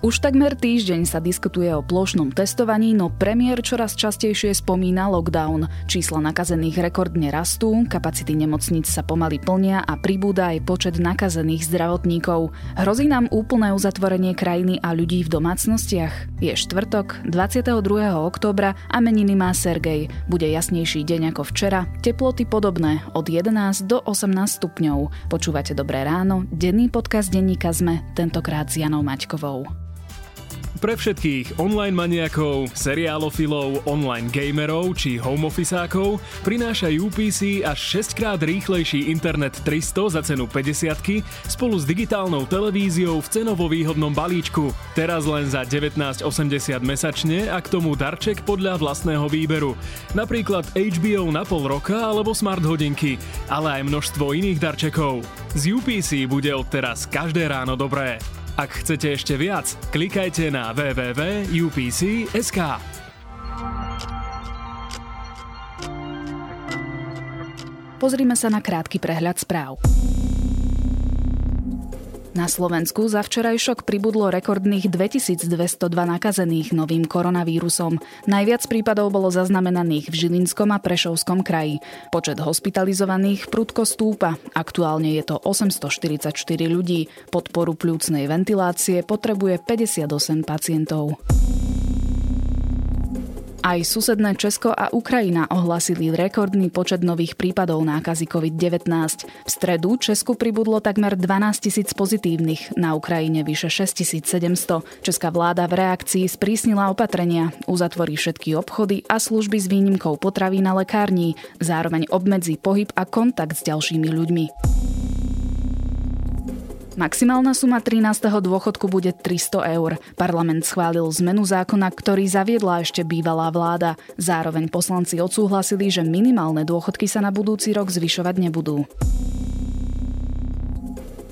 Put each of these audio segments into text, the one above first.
Už takmer týždeň sa diskutuje o plošnom testovaní, no premiér čoraz častejšie spomína lockdown. Čísla nakazených rekordne rastú, kapacity nemocníc sa pomaly plnia a pribúda aj počet nakazených zdravotníkov. Hrozí nám úplné uzatvorenie krajiny a ľudí v domácnostiach? Je štvrtok, 22. októbra a meniny má Sergej. Bude jasnejší deň ako včera, teploty podobné od 11 do 18 stupňov. Počúvate Dobré ráno, denný podcast denníka ZME, tentokrát s Janou Maťkovou. Pre všetkých online maniakov, seriálofilov, online gamerov či homeofficeákov prináša UPC až 6 krát rýchlejší internet 300 za cenu 50 spolu s digitálnou televíziou v cenovo výhodnom balíčku. Teraz len za 19,80 mesačne a k tomu darček podľa vlastného výberu. Napríklad HBO na pol roka alebo smart hodinky, ale aj množstvo iných darčekov. Z UPC bude odteraz každé ráno dobré. Ak chcete ešte viac, klikajte na www.upc.sk. Pozrime sa na krátky prehľad správ. Na Slovensku za včerajšok pribudlo rekordných 2202 nakazených novým koronavírusom. Najviac prípadov bolo zaznamenaných v Žilinskom a Prešovskom kraji. Počet hospitalizovaných prudko stúpa. Aktuálne je to 844 ľudí. Podporu pľúcnej ventilácie potrebuje 58 pacientov. Aj susedné Česko a Ukrajina ohlasili rekordný počet nových prípadov nákazy COVID-19. V stredu Česku pribudlo takmer 12 tisíc pozitívnych, na Ukrajine vyše 6700. Česká vláda v reakcii sprísnila opatrenia, uzatvorí všetky obchody a služby s výnimkou potravín a lekární, zároveň obmedzí pohyb a kontakt s ďalšími ľuďmi. Maximálna suma 13. dôchodku bude 300 eur. Parlament schválil zmenu zákona, ktorý zaviedla ešte bývalá vláda. Zároveň poslanci odsúhlasili, že minimálne dôchodky sa na budúci rok zvyšovať nebudú.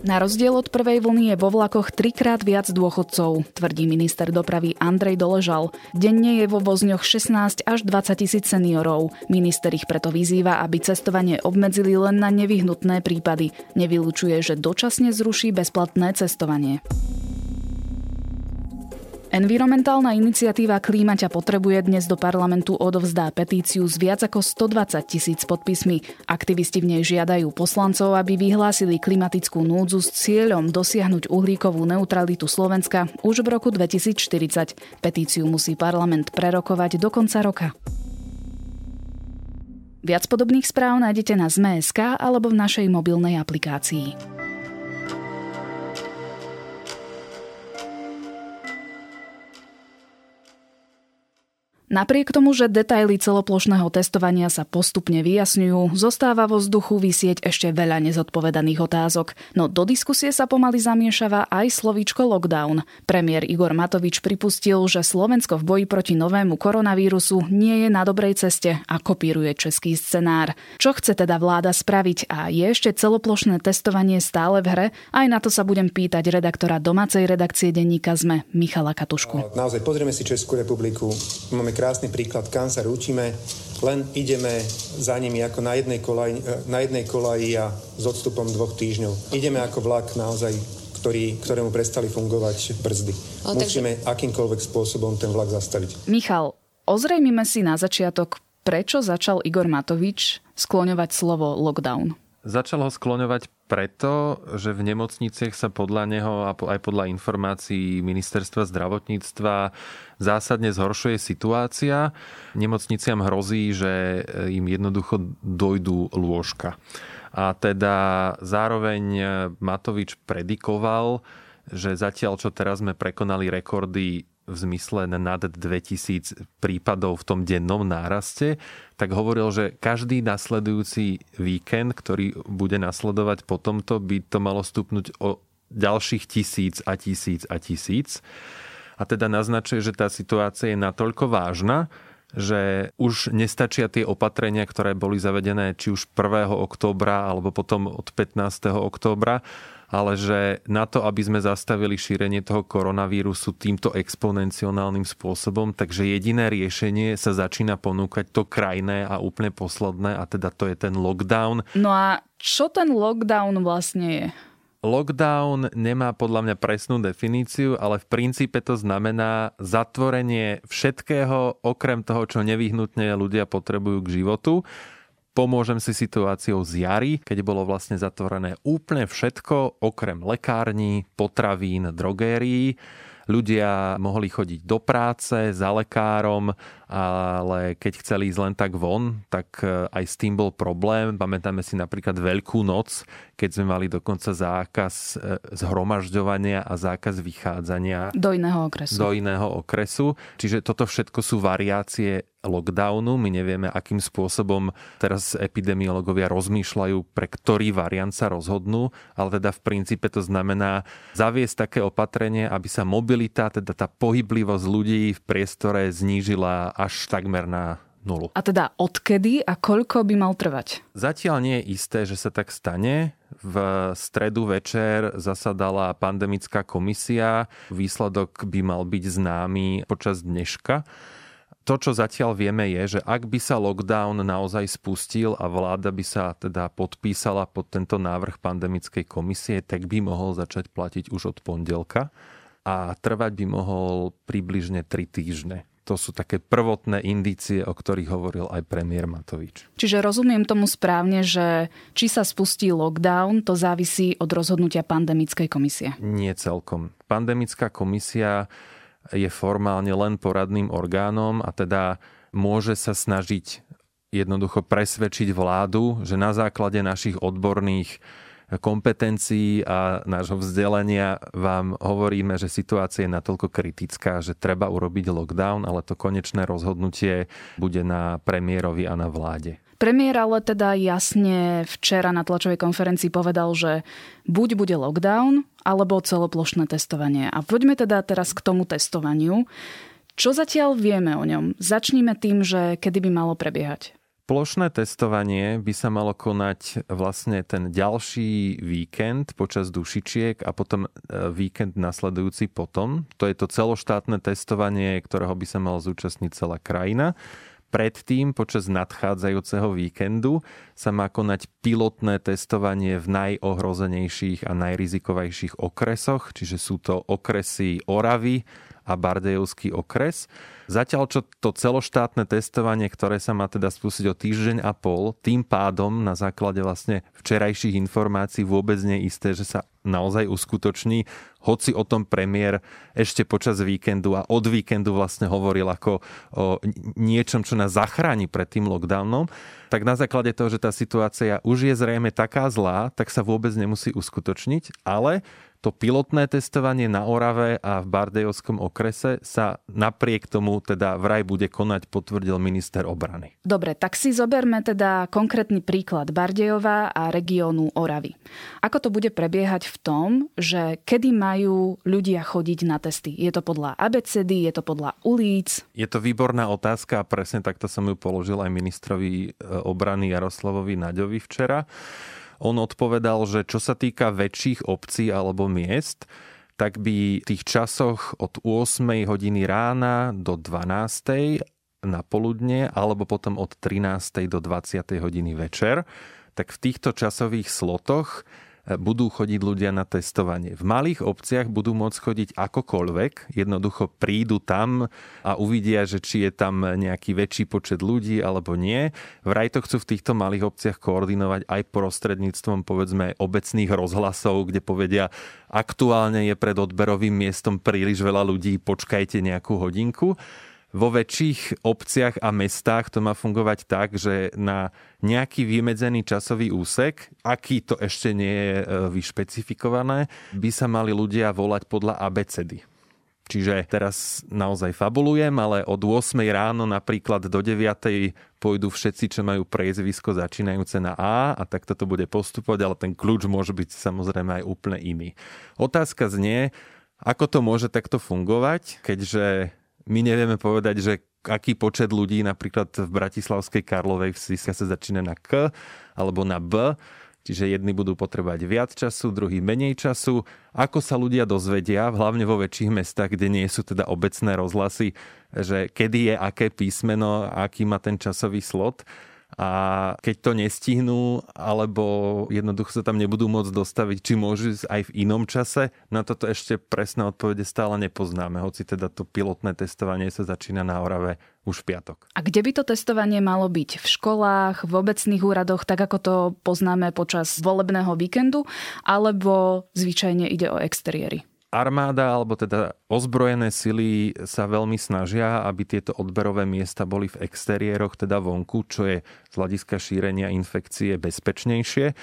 Na rozdiel od prvej vlny je vo vlakoch trikrát viac dôchodcov, tvrdí minister dopravy Andrej Doležal. Denne je vo vozňoch 16 až 20 tisíc seniorov. Minister ich preto vyzýva, aby cestovanie obmedzili len na nevyhnutné prípady. Nevylučuje, že dočasne zruší bezplatné cestovanie. Environmentálna iniciatíva Klímaťa potrebuje dnes do parlamentu odovzdá petíciu s viac ako 120 tisíc podpismi. Aktivisti v nej žiadajú poslancov, aby vyhlásili klimatickú núdzu s cieľom dosiahnuť uhlíkovú neutralitu Slovenska už v roku 2040. Petíciu musí parlament prerokovať do konca roka. Viac podobných správ nájdete na ZME.sk alebo v našej mobilnej aplikácii. Napriek tomu, že detaily celoplošného testovania sa postupne vyjasňujú, zostáva vo vzduchu vysieť ešte veľa nezodpovedaných otázok. No do diskusie sa pomaly zamiešava aj slovíčko lockdown. Premiér Igor Matovič pripustil, že Slovensko v boji proti novému koronavírusu nie je na dobrej ceste a kopíruje český scenár. Čo chce teda vláda spraviť a je ešte celoplošné testovanie stále v hre? Aj na to sa budem pýtať redaktora domácej redakcie denníka ZME Michala Katušku. Naozaj pozrieme si Českú republiku. Máme krásny príklad, kam sa rúčime, len ideme za nimi ako na jednej, kolaji, e, na jednej kolaji a s odstupom dvoch týždňov. Ideme ako vlak naozaj ktorý, ktorému prestali fungovať brzdy. O, Musíme takže... akýmkoľvek spôsobom ten vlak zastaviť. Michal, ozrejmime si na začiatok, prečo začal Igor Matovič skloňovať slovo lockdown. Začal ho skloňovať preto, že v nemocniciach sa podľa neho a aj podľa informácií ministerstva zdravotníctva zásadne zhoršuje situácia. Nemocniciam hrozí, že im jednoducho dojdú lôžka. A teda zároveň Matovič predikoval, že zatiaľ, čo teraz sme prekonali rekordy v zmysle nad 2000 prípadov v tom dennom náraste, tak hovoril, že každý nasledujúci víkend, ktorý bude nasledovať po tomto, by to malo stupnúť o ďalších tisíc a tisíc a tisíc. A teda naznačuje, že tá situácia je natoľko vážna, že už nestačia tie opatrenia, ktoré boli zavedené či už 1. októbra alebo potom od 15. októbra, ale že na to, aby sme zastavili šírenie toho koronavírusu týmto exponenciálnym spôsobom, takže jediné riešenie sa začína ponúkať to krajné a úplne posledné a teda to je ten lockdown. No a čo ten lockdown vlastne je? Lockdown nemá podľa mňa presnú definíciu, ale v princípe to znamená zatvorenie všetkého, okrem toho, čo nevyhnutne ľudia potrebujú k životu. Pomôžem si situáciou z jary, keď bolo vlastne zatvorené úplne všetko, okrem lekární, potravín, drogérií ľudia mohli chodiť do práce za lekárom, ale keď chceli ísť len tak von, tak e, aj s tým bol problém. Pamätáme si napríklad Veľkú noc, keď sme mali dokonca zákaz e, zhromažďovania a zákaz vychádzania. Do iného okresu. Do iného okresu. Čiže toto všetko sú variácie lockdownu. My nevieme, akým spôsobom teraz epidemiológovia rozmýšľajú, pre ktorý variant sa rozhodnú, ale teda v princípe to znamená zaviesť také opatrenie, aby sa mobilita, teda tá pohyblivosť ľudí v priestore znížila až takmer na nulu. A teda odkedy a koľko by mal trvať? Zatiaľ nie je isté, že sa tak stane. V stredu večer zasadala pandemická komisia. Výsledok by mal byť známy počas dneška. To, čo zatiaľ vieme, je, že ak by sa lockdown naozaj spustil a vláda by sa teda podpísala pod tento návrh pandemickej komisie, tak by mohol začať platiť už od pondelka a trvať by mohol približne 3 týždne to sú také prvotné indície, o ktorých hovoril aj premiér Matovič. Čiže rozumiem tomu správne, že či sa spustí lockdown, to závisí od rozhodnutia pandemickej komisie? Nie celkom. Pandemická komisia je formálne len poradným orgánom a teda môže sa snažiť jednoducho presvedčiť vládu, že na základe našich odborných kompetencií a nášho vzdelania vám hovoríme, že situácia je natoľko kritická, že treba urobiť lockdown, ale to konečné rozhodnutie bude na premiérovi a na vláde. Premiér ale teda jasne včera na tlačovej konferencii povedal, že buď bude lockdown, alebo celoplošné testovanie. A poďme teda teraz k tomu testovaniu. Čo zatiaľ vieme o ňom? Začníme tým, že kedy by malo prebiehať. Plošné testovanie by sa malo konať vlastne ten ďalší víkend počas dušičiek a potom e, víkend nasledujúci potom. To je to celoštátne testovanie, ktorého by sa mal zúčastniť celá krajina. Predtým, počas nadchádzajúceho víkendu, sa má konať pilotné testovanie v najohrozenejších a najrizikovejších okresoch, čiže sú to okresy Oravy a Bardejovský okres. Zatiaľ, čo to celoštátne testovanie, ktoré sa má teda spustiť o týždeň a pol, tým pádom na základe vlastne včerajších informácií vôbec nie je isté, že sa naozaj uskutoční, hoci o tom premiér ešte počas víkendu a od víkendu vlastne hovoril ako o niečom, čo nás zachráni pred tým lockdownom, tak na základe toho, že tá situácia už je zrejme taká zlá, tak sa vôbec nemusí uskutočniť, ale to pilotné testovanie na Orave a v Bardejovskom okrese sa napriek tomu teda vraj bude konať, potvrdil minister obrany. Dobre, tak si zoberme teda konkrétny príklad Bardejova a regiónu Oravy. Ako to bude prebiehať v tom, že kedy majú ľudia chodiť na testy? Je to podľa ABCD, je to podľa ulic? Je to výborná otázka a presne takto som ju položil aj ministrovi e, obrany Jaroslavovi Naďovi včera. On odpovedal, že čo sa týka väčších obcí alebo miest, tak by v tých časoch od 8 hodiny rána do 12 na poludne alebo potom od 13. do 20. hodiny večer, tak v týchto časových slotoch budú chodiť ľudia na testovanie. V malých obciach budú môcť chodiť akokoľvek, jednoducho prídu tam a uvidia, že či je tam nejaký väčší počet ľudí alebo nie. Vraj to chcú v týchto malých obciach koordinovať aj prostredníctvom povedzme obecných rozhlasov, kde povedia, aktuálne je pred odberovým miestom príliš veľa ľudí, počkajte nejakú hodinku vo väčších obciach a mestách to má fungovať tak, že na nejaký vymedzený časový úsek, aký to ešte nie je e, vyšpecifikované, by sa mali ľudia volať podľa abecedy. Čiže teraz naozaj fabulujem, ale od 8 ráno napríklad do 9 pôjdu všetci, čo majú priezvisko začínajúce na A a takto to bude postupovať, ale ten kľúč môže byť samozrejme aj úplne iný. Otázka znie, ako to môže takto fungovať, keďže my nevieme povedať, že aký počet ľudí napríklad v Bratislavskej Karlovej vsi sa začína na K alebo na B, čiže jedni budú potrebovať viac času, druhý menej času. Ako sa ľudia dozvedia, hlavne vo väčších mestách, kde nie sú teda obecné rozhlasy, že kedy je aké písmeno, aký má ten časový slot. A keď to nestihnú, alebo jednoducho sa tam nebudú môcť dostaviť, či môžu ísť aj v inom čase, na toto ešte presné odpovede stále nepoznáme, hoci teda to pilotné testovanie sa začína na Orave už v piatok. A kde by to testovanie malo byť? V školách, v obecných úradoch, tak ako to poznáme počas volebného víkendu, alebo zvyčajne ide o exteriéry? Armáda alebo teda ozbrojené sily sa veľmi snažia, aby tieto odberové miesta boli v exteriéroch, teda vonku, čo je z hľadiska šírenia infekcie bezpečnejšie.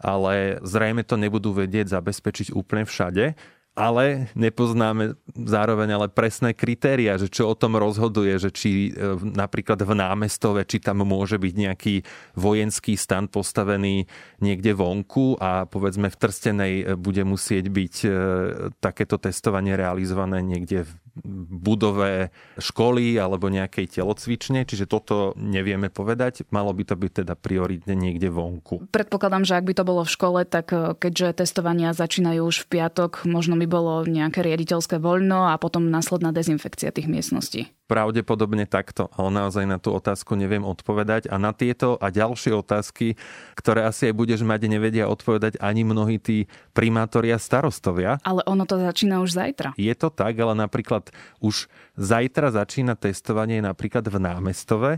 Ale zrejme to nebudú vedieť zabezpečiť úplne všade ale nepoznáme zároveň ale presné kritéria, že čo o tom rozhoduje, že či e, napríklad v námestove, či tam môže byť nejaký vojenský stan postavený niekde vonku a povedzme v Trstenej e, bude musieť byť e, takéto testovanie realizované niekde budove školy alebo nejakej telocvične, čiže toto nevieme povedať. Malo by to byť teda prioritne niekde vonku. Predpokladám, že ak by to bolo v škole, tak eh, keďže testovania začínajú už v piatok, možno by bolo nejaké riaditeľské voľno a potom následná dezinfekcia tých miestností. Pravdepodobne takto, ale naozaj na tú otázku neviem odpovedať. A na tieto a ďalšie otázky, ktoré asi aj budeš mať, nevedia odpovedať ani mnohí tí primátori a starostovia. Ale ono to začína už zajtra. Je to tak, ale napríklad už zajtra začína testovanie napríklad v námestove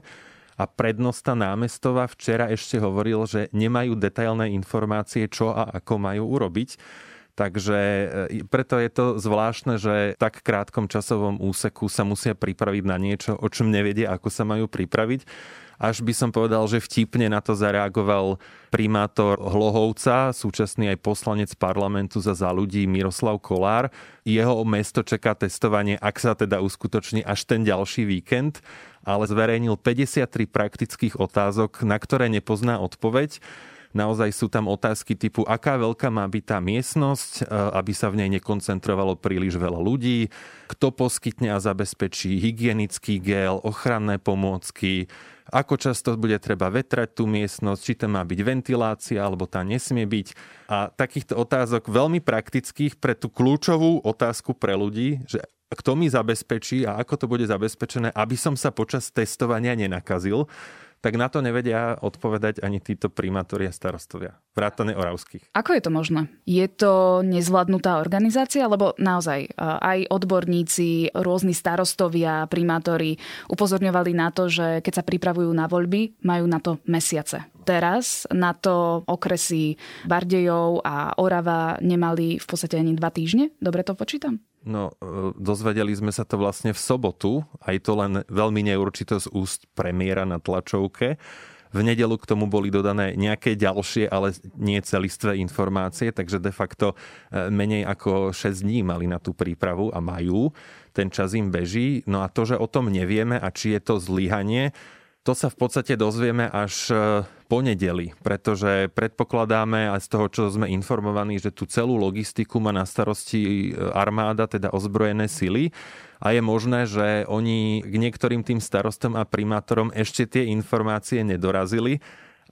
a prednosta námestova včera ešte hovoril, že nemajú detailné informácie, čo a ako majú urobiť. Takže e, preto je to zvláštne, že v tak krátkom časovom úseku sa musia pripraviť na niečo, o čom nevedia, ako sa majú pripraviť. Až by som povedal, že vtipne na to zareagoval primátor Hlohovca, súčasný aj poslanec parlamentu za za ľudí Miroslav Kolár. Jeho mesto čaká testovanie, ak sa teda uskutoční až ten ďalší víkend, ale zverejnil 53 praktických otázok, na ktoré nepozná odpoveď. Naozaj sú tam otázky typu, aká veľká má byť tá miestnosť, e, aby sa v nej nekoncentrovalo príliš veľa ľudí, kto poskytne a zabezpečí hygienický gel, ochranné pomôcky, ako často bude treba vetrať tú miestnosť, či tam má byť ventilácia, alebo tá nesmie byť. A takýchto otázok veľmi praktických pre tú kľúčovú otázku pre ľudí, že kto mi zabezpečí a ako to bude zabezpečené, aby som sa počas testovania nenakazil tak na to nevedia odpovedať ani títo primátori a starostovia, vrátane oravských. Ako je to možné? Je to nezvládnutá organizácia? Lebo naozaj aj odborníci, rôzni starostovia, primátori upozorňovali na to, že keď sa pripravujú na voľby, majú na to mesiace. Teraz na to okresy Bardejov a Orava nemali v podstate ani dva týždne. Dobre to počítam? No, e, dozvedeli sme sa to vlastne v sobotu, aj to len veľmi neurčito z úst premiéra na tlačovke. V nedelu k tomu boli dodané nejaké ďalšie, ale nie celistvé informácie, takže de facto e, menej ako 6 dní mali na tú prípravu a majú. Ten čas im beží. No a to, že o tom nevieme a či je to zlyhanie, to sa v podstate dozvieme až e, po nedeli, pretože predpokladáme aj z toho, čo sme informovaní, že tú celú logistiku má na starosti e, armáda, teda ozbrojené sily a je možné, že oni k niektorým tým starostom a primátorom ešte tie informácie nedorazili,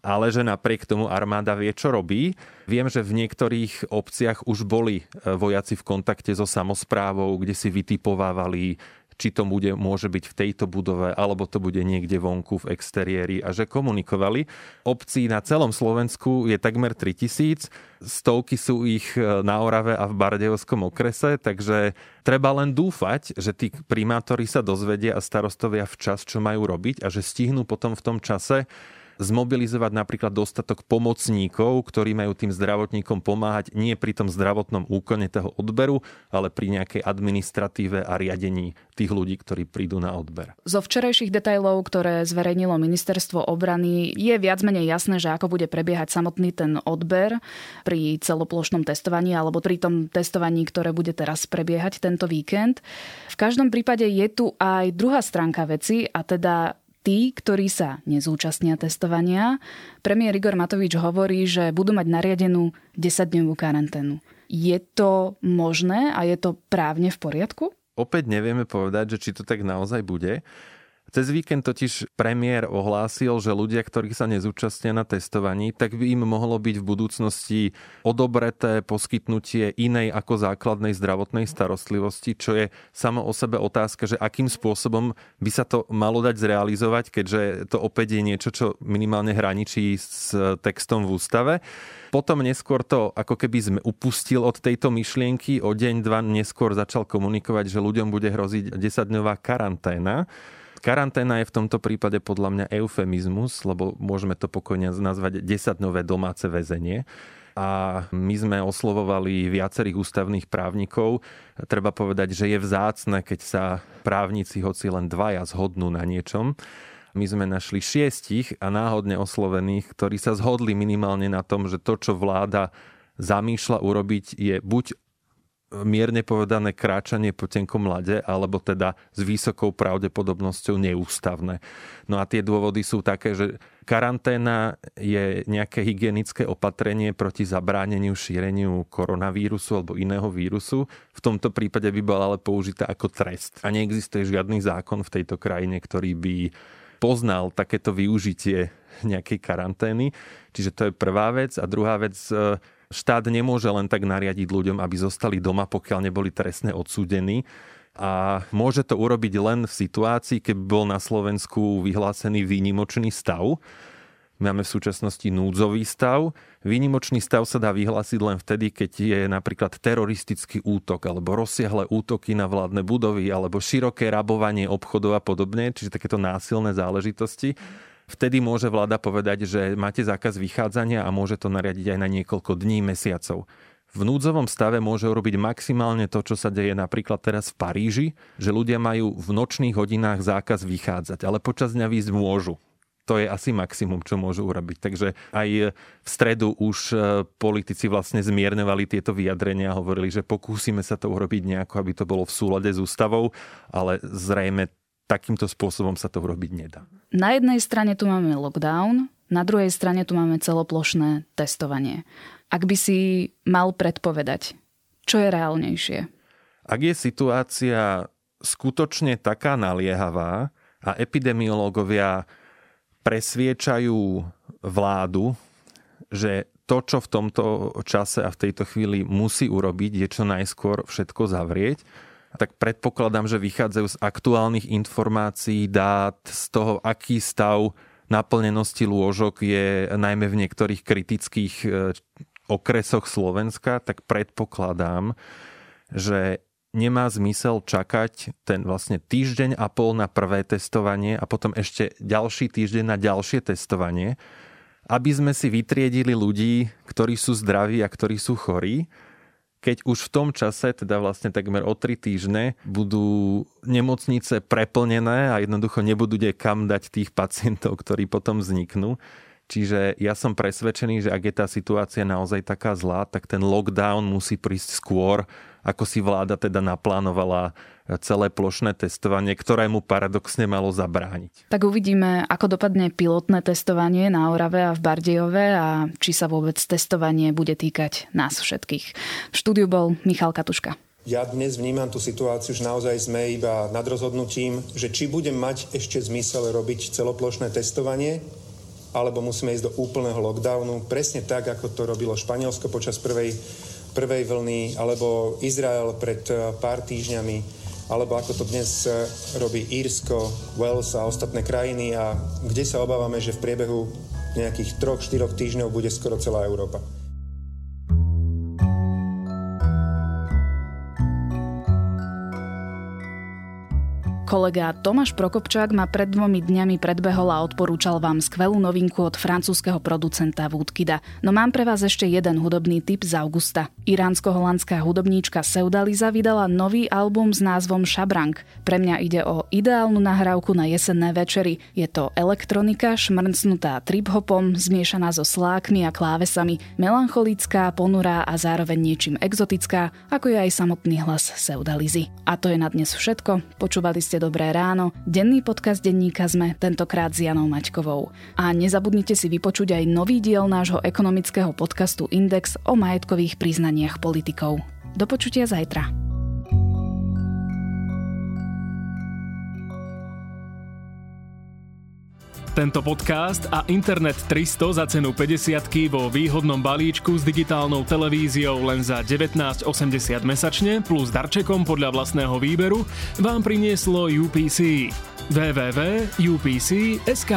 ale že napriek tomu armáda vie, čo robí. Viem, že v niektorých obciach už boli e, vojaci v kontakte so samozprávou, kde si vytipovávali či to bude, môže byť v tejto budove, alebo to bude niekde vonku v exteriéri a že komunikovali. Obcí na celom Slovensku je takmer 3000, stovky sú ich e, na Orave a v Bardejovskom okrese, takže treba len dúfať, že tí primátori sa dozvedia a starostovia včas, čo majú robiť a že stihnú potom v tom čase zmobilizovať napríklad dostatok pomocníkov, ktorí majú tým zdravotníkom pomáhať nie pri tom zdravotnom úkone toho odberu, ale pri nejakej administratíve a riadení tých ľudí, ktorí prídu na odber. Zo včerajších detajlov, ktoré zverejnilo ministerstvo obrany, je viac menej jasné, že ako bude prebiehať samotný ten odber pri celoplošnom testovaní alebo pri tom testovaní, ktoré bude teraz prebiehať tento víkend. V každom prípade je tu aj druhá stránka veci a teda tí, ktorí sa nezúčastnia testovania. Premiér Igor Matovič hovorí, že budú mať nariadenú 10-dňovú karanténu. Je to možné a je to právne v poriadku? Opäť nevieme povedať, že či to tak naozaj bude. Cez víkend totiž premiér ohlásil, že ľudia, ktorí sa nezúčastnia na testovaní, tak by im mohlo byť v budúcnosti odobreté poskytnutie inej ako základnej zdravotnej starostlivosti, čo je samo o sebe otázka, že akým spôsobom by sa to malo dať zrealizovať, keďže to opäť je niečo, čo minimálne hraničí s textom v ústave. Potom neskôr to ako keby sme upustil od tejto myšlienky, o deň, dva neskôr začal komunikovať, že ľuďom bude hroziť 10-dňová karanténa. Karanténa je v tomto prípade podľa mňa eufemizmus, lebo môžeme to pokojne nazvať 10-dňové domáce väzenie a my sme oslovovali viacerých ústavných právnikov. Treba povedať, že je vzácne, keď sa právnici, hoci len dvaja, zhodnú na niečom. My sme našli šiestich a náhodne oslovených, ktorí sa zhodli minimálne na tom, že to, čo vláda zamýšľa urobiť, je buď mierne povedané kráčanie po tenkom lade, alebo teda s vysokou pravdepodobnosťou neústavné. No a tie dôvody sú také, že karanténa je nejaké hygienické opatrenie proti zabráneniu šíreniu koronavírusu alebo iného vírusu. V tomto prípade by bola ale použitá ako trest. A neexistuje žiadny zákon v tejto krajine, ktorý by poznal takéto využitie nejakej karantény. Čiže to je prvá vec. A druhá vec, štát nemôže len tak nariadiť ľuďom, aby zostali doma, pokiaľ neboli trestne odsúdení. A môže to urobiť len v situácii, keď bol na Slovensku vyhlásený výnimočný stav. Máme v súčasnosti núdzový stav. Výnimočný stav sa dá vyhlásiť len vtedy, keď je napríklad teroristický útok alebo rozsiahle útoky na vládne budovy alebo široké rabovanie obchodov a podobne, čiže takéto násilné záležitosti. Vtedy môže vláda povedať, že máte zákaz vychádzania a môže to nariadiť aj na niekoľko dní, mesiacov. V núdzovom stave môže urobiť maximálne to, čo sa deje napríklad teraz v Paríži, že ľudia majú v nočných hodinách zákaz vychádzať, ale počas dňa výjsť môžu. To je asi maximum, čo môžu urobiť. Takže aj v stredu už e, politici vlastne zmierňovali tieto vyjadrenia a hovorili, že pokúsime sa to urobiť nejako, aby to bolo v súlade s ústavou, ale zrejme takýmto spôsobom sa to urobiť nedá. Na jednej strane tu máme lockdown, na druhej strane tu máme celoplošné testovanie. Ak by si mal predpovedať, čo je reálnejšie? Ak je situácia skutočne taká naliehavá a epidemiológovia presviečajú vládu, že to, čo v tomto čase a v tejto chvíli musí urobiť, je čo najskôr všetko zavrieť, tak predpokladám, že vychádzajú z aktuálnych informácií, dát, z toho, aký stav naplnenosti lôžok je najmä v niektorých kritických e, okresoch Slovenska, tak predpokladám, že nemá zmysel čakať ten vlastne týždeň a pol na prvé testovanie a potom ešte ďalší týždeň na ďalšie testovanie, aby sme si vytriedili ľudí, ktorí sú zdraví a ktorí sú chorí keď už v tom čase, teda vlastne takmer o tri týždne, budú nemocnice preplnené a jednoducho nebudú kde kam dať tých pacientov, ktorí potom vzniknú. Čiže ja som presvedčený, že ak je tá situácia naozaj taká zlá, tak ten lockdown musí prísť skôr, ako si vláda teda naplánovala celé plošné testovanie, ktorému paradoxne malo zabrániť. Tak uvidíme, ako dopadne pilotné testovanie na Orave a v Bardejove a či sa vôbec testovanie bude týkať nás všetkých. V štúdiu bol Michal Katuška. Ja dnes vnímam tú situáciu, že naozaj sme iba nad rozhodnutím, že či budem mať ešte zmysel robiť celoplošné testovanie, alebo musíme ísť do úplného lockdownu, presne tak, ako to robilo Španielsko počas prvej, prvej vlny, alebo Izrael pred pár týždňami alebo ako to dnes e, robí Írsko, Wales a ostatné krajiny a kde sa obávame, že v priebehu nejakých troch, štyroch týždňov bude skoro celá Európa. Kolega Tomáš Prokopčák ma pred dvomi dňami predbehol a odporúčal vám skvelú novinku od francúzského producenta Woodkida. No mám pre vás ešte jeden hudobný tip z augusta. Iránsko-holandská hudobníčka Seudaliza vydala nový album s názvom Shabrang. Pre mňa ide o ideálnu nahrávku na jesenné večery. Je to elektronika šmrncnutá trip-hopom, zmiešaná so slákmi a klávesami, melancholická, ponurá a zároveň niečím exotická, ako je aj samotný hlas Seudalizy. A to je na dnes všetko. Počúvali ste Dobré ráno, denný podcast denníka sme tentokrát s Janou Maťkovou. A nezabudnite si vypočuť aj nový diel nášho ekonomického podcastu Index o majetkových priznaniach politikov. Do počutia zajtra. Tento podcast a Internet 300 za cenu 50 vo výhodnom balíčku s digitálnou televíziou len za 19,80 mesačne plus darčekom podľa vlastného výberu vám prinieslo UPC. www.upc.sk